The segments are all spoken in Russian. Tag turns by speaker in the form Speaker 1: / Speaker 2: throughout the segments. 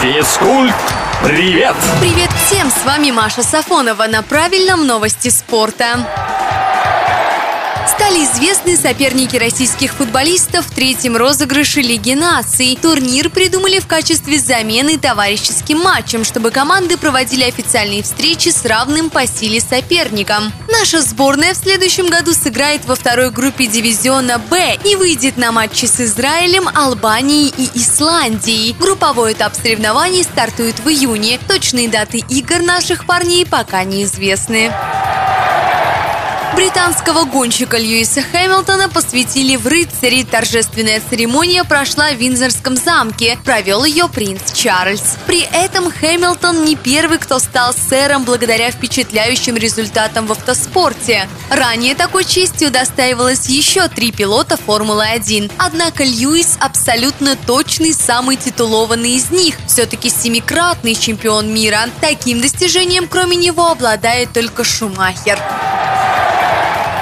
Speaker 1: Физкульт, привет!
Speaker 2: Привет всем, с вами Маша Сафонова на правильном новости спорта. Стали известны соперники российских футболистов в третьем розыгрыше Лиги наций. Турнир придумали в качестве замены товарищеским матчем, чтобы команды проводили официальные встречи с равным по силе соперником. Наша сборная в следующем году сыграет во второй группе дивизиона «Б» и выйдет на матчи с Израилем, Албанией и Исландией. Групповой этап соревнований стартует в июне. Точные даты игр наших парней пока неизвестны. Британского гонщика Льюиса Хэмилтона посвятили в рыцари. Торжественная церемония прошла в Виндзорском замке. Провел ее принц Чарльз. При этом Хэмилтон не первый, кто стал сэром благодаря впечатляющим результатам в автоспорте. Ранее такой честью удостаивалось еще три пилота Формулы-1. Однако Льюис абсолютно точный, самый титулованный из них. Все-таки семикратный чемпион мира. Таким достижением, кроме него, обладает только Шумахер.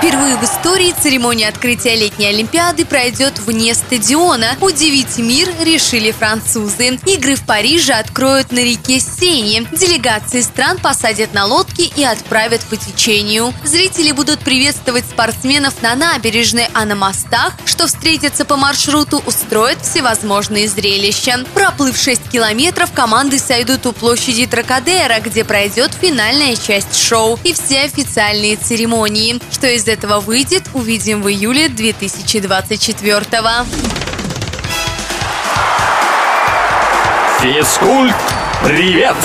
Speaker 2: Впервые в истории церемония открытия летней Олимпиады пройдет вне стадиона. Удивить мир решили французы. Игры в Париже откроют на реке Сене. Делегации стран посадят на лодки и отправят по течению. Зрители будут приветствовать спортсменов на набережной, а на мостах, что встретятся по маршруту, устроят всевозможные зрелища. Проплыв 6 километров, команды сойдут у площади Тракадера, где пройдет финальная часть шоу и все официальные церемонии. Что из из этого выйдет, увидим в июле 2024 -го.
Speaker 1: Физкульт, привет!